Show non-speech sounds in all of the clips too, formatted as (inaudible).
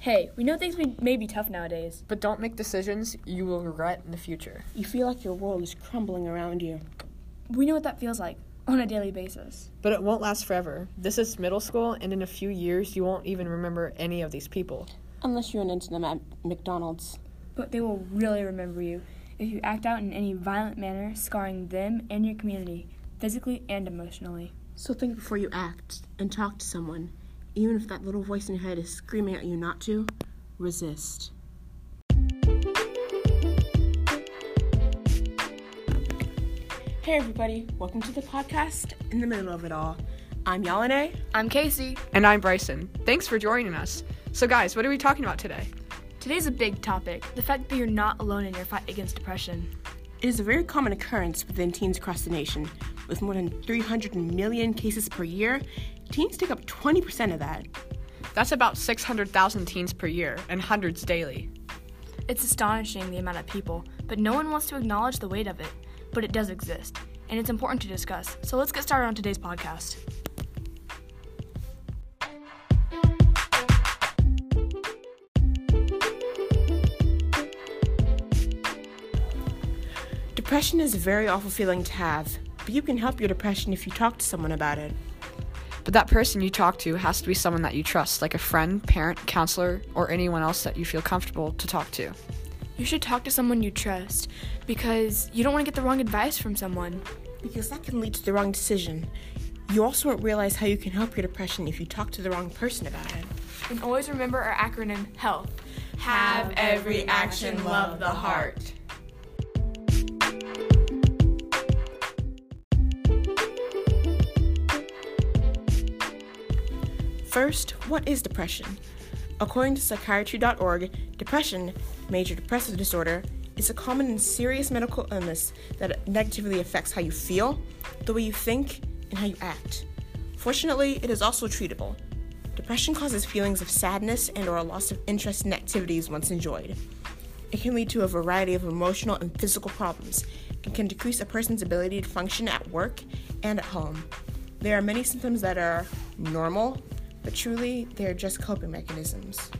Hey, we know things may- may be tough nowadays. But don't make decisions you will regret in the future. You feel like your world is crumbling around you. We know what that feels like on a daily basis. But it won't last forever. This is middle school, and in a few years, you won't even remember any of these people. Unless you run into them at McDonald's. But they will really remember you if you act out in any violent manner, scarring them and your community, physically and emotionally. So think before you act and talk to someone. Even if that little voice in your head is screaming at you not to, resist. Hey everybody, welcome to the podcast in the middle of it all. I'm Yalane. I'm Casey. And I'm Bryson. Thanks for joining us. So, guys, what are we talking about today? Today's a big topic the fact that you're not alone in your fight against depression. It is a very common occurrence within teens across the nation. With more than 300 million cases per year, teens take up 20% of that. That's about 600,000 teens per year and hundreds daily. It's astonishing the amount of people, but no one wants to acknowledge the weight of it. But it does exist, and it's important to discuss. So let's get started on today's podcast. Depression is a very awful feeling to have, but you can help your depression if you talk to someone about it. But that person you talk to has to be someone that you trust, like a friend, parent, counselor, or anyone else that you feel comfortable to talk to. You should talk to someone you trust because you don't want to get the wrong advice from someone. Because that can lead to the wrong decision. You also won't realize how you can help your depression if you talk to the wrong person about it. And always remember our acronym HEALTH. Have every action love the heart. First, what is depression? According to psychiatry.org, depression, major depressive disorder, is a common and serious medical illness that negatively affects how you feel, the way you think, and how you act. Fortunately, it is also treatable. Depression causes feelings of sadness and or a loss of interest in activities once enjoyed. It can lead to a variety of emotional and physical problems and can decrease a person's ability to function at work and at home. There are many symptoms that are normal, but truly, they are just coping mechanisms.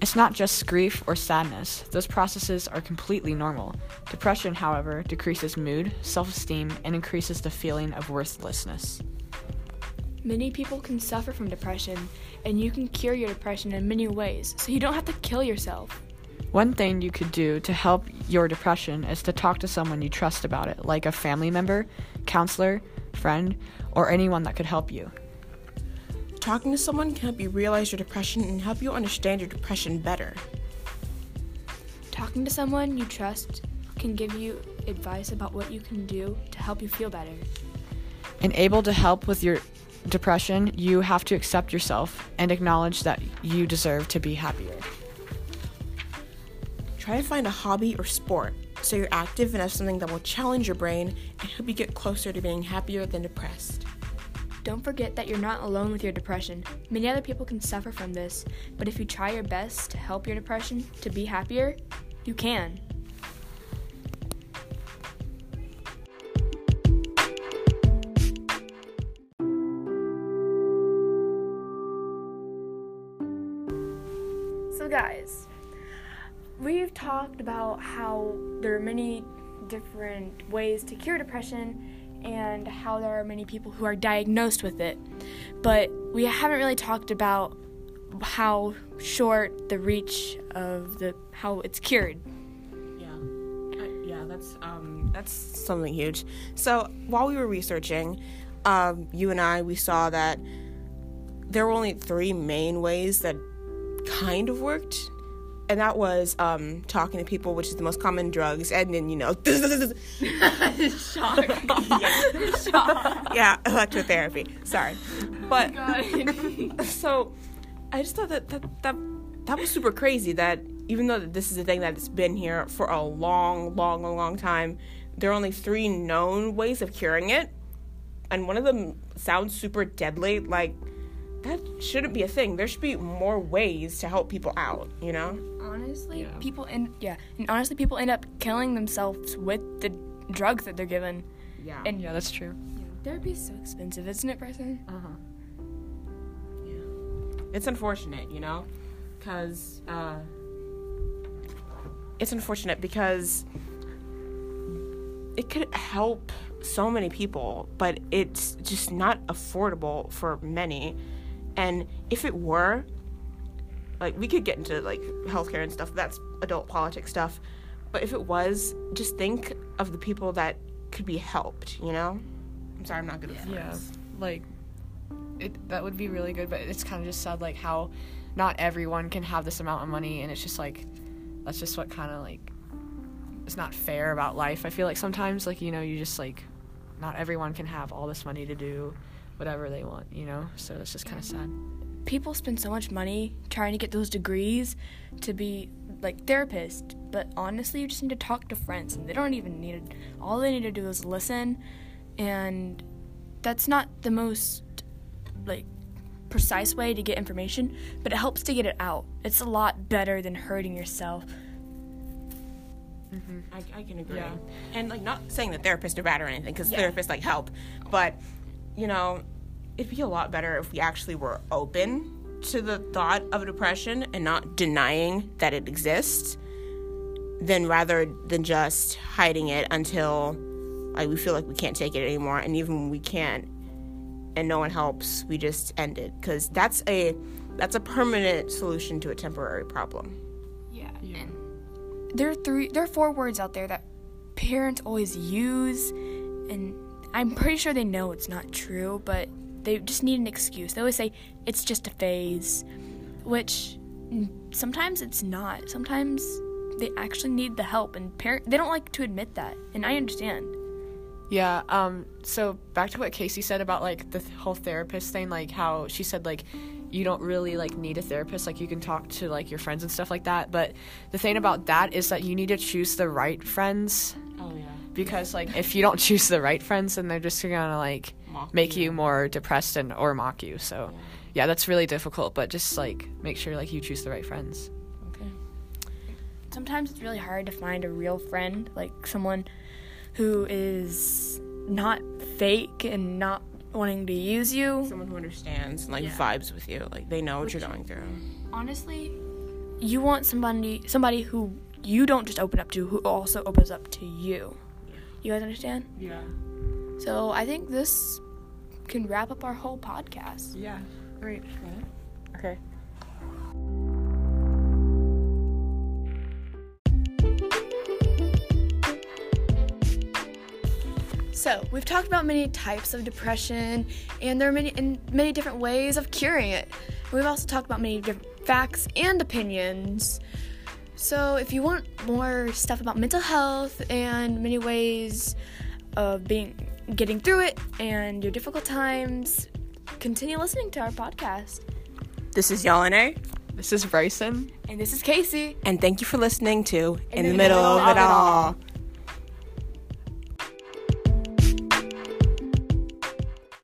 It's not just grief or sadness, those processes are completely normal. Depression, however, decreases mood, self esteem, and increases the feeling of worthlessness. Many people can suffer from depression, and you can cure your depression in many ways, so you don't have to kill yourself. One thing you could do to help your depression is to talk to someone you trust about it, like a family member, counselor, friend, or anyone that could help you. Talking to someone can help you realize your depression and help you understand your depression better. Talking to someone you trust can give you advice about what you can do to help you feel better. And able to help with your depression, you have to accept yourself and acknowledge that you deserve to be happier. Try to find a hobby or sport so you're active and have something that will challenge your brain and help you get closer to being happier than depressed. Don't forget that you're not alone with your depression. Many other people can suffer from this, but if you try your best to help your depression to be happier, you can. So, guys, we've talked about how there are many different ways to cure depression and how there are many people who are diagnosed with it. But we haven't really talked about how short the reach of the how it's cured. Yeah, yeah, that's um, that's something huge. So while we were researching, um, you and I we saw that there were only three main ways that kind of worked and that was um, talking to people, which is the most common drugs, and then you know, (laughs) Shock. yeah. (laughs) Shock. yeah, electrotherapy. Sorry, but (laughs) so I just thought that that that that was super crazy. That even though this is a thing that's been here for a long, long, long, long time, there are only three known ways of curing it, and one of them sounds super deadly. Like that shouldn't be a thing. There should be more ways to help people out. You know honestly Yeah. people end yeah and honestly people end up killing themselves with the drugs that they're given Yeah. and Yeah, that's true. therapy is so expensive isn't it Bryson? Uh huh. Yeah. It's unfortunate, you know? because uh, it's unfortunate because it could help so many people, but it's just not affordable for many. And if it were, like we could get into like healthcare and stuff. That's adult politics stuff. But if it was, just think of the people that could be helped. You know. I'm sorry, I'm not good at Yeah, words. like it that would be really good, but it's kind of just sad like how not everyone can have this amount of money, and it's just like that's just what kind of like it's not fair about life. I feel like sometimes like you know you just like not everyone can have all this money to do whatever they want, you know. So it's just kind of sad. People spend so much money trying to get those degrees to be like therapists, but honestly, you just need to talk to friends, and they don't even need it. All they need to do is listen, and that's not the most like precise way to get information, but it helps to get it out. It's a lot better than hurting yourself. Mm-hmm. I, I can agree. Yeah. And like not saying that therapists are bad or anything, because Yeah. therapists like help, but you know, it'd be a lot better if we actually were open to the thought of depression and not denying that it exists, than rather than just hiding it until like we feel like we can't take it anymore, and even when we can't, and no one helps, we just end it, because that's a that's a permanent solution to a temporary problem. Yeah. And there are three there are four words out there that parents always use and I'm pretty sure they know it's not true, but they just need an excuse. They always say it's just a phase, which sometimes it's not. Sometimes they actually need the help and parent they don't like to admit that. And I understand. Yeah. Um. So back to what Casey said about like the th- whole therapist thing, like how she said like you don't really like need a therapist, like you can talk to like your friends and stuff like that. But the thing about that is that you need to choose the right friends. Because like if you don't (laughs) choose the right friends, then they're just gonna like Mock make you. you more depressed and or mock you. So yeah, that's really difficult. But just like make sure like you choose the right friends. Okay. Sometimes it's really hard to find a real friend, like someone who is not fake and not wanting to use you. someone who understands and like Yeah. vibes with you like they know what you're going through honestly you want somebody somebody who you don't just open up to who also opens up to you you guys understand Yeah. so i think this can wrap up our whole podcast Yeah. Great. Okay. so we've talked about many types of depression and there are many and many different ways of curing it we've also talked about many different facts and opinions so if you want more stuff about mental health and many ways of being getting through it and your difficult times continue listening to our podcast this is Yelena, This is Bryson. and this is casey and thank you for listening to in, the, middle, of it all.